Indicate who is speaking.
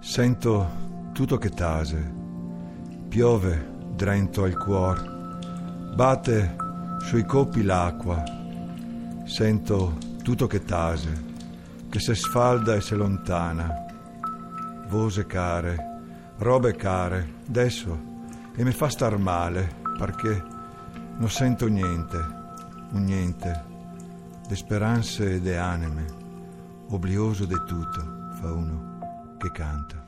Speaker 1: Sento tutto che tase, piove drento al cuor, batte sui coppi l'acqua. Sento tutto che tase, che se sfalda e se lontana. Vose care, robe care, adesso, e mi fa star male, perché non sento niente, un niente, de speranze e de anime, oblioso di tutto, fa uno canta.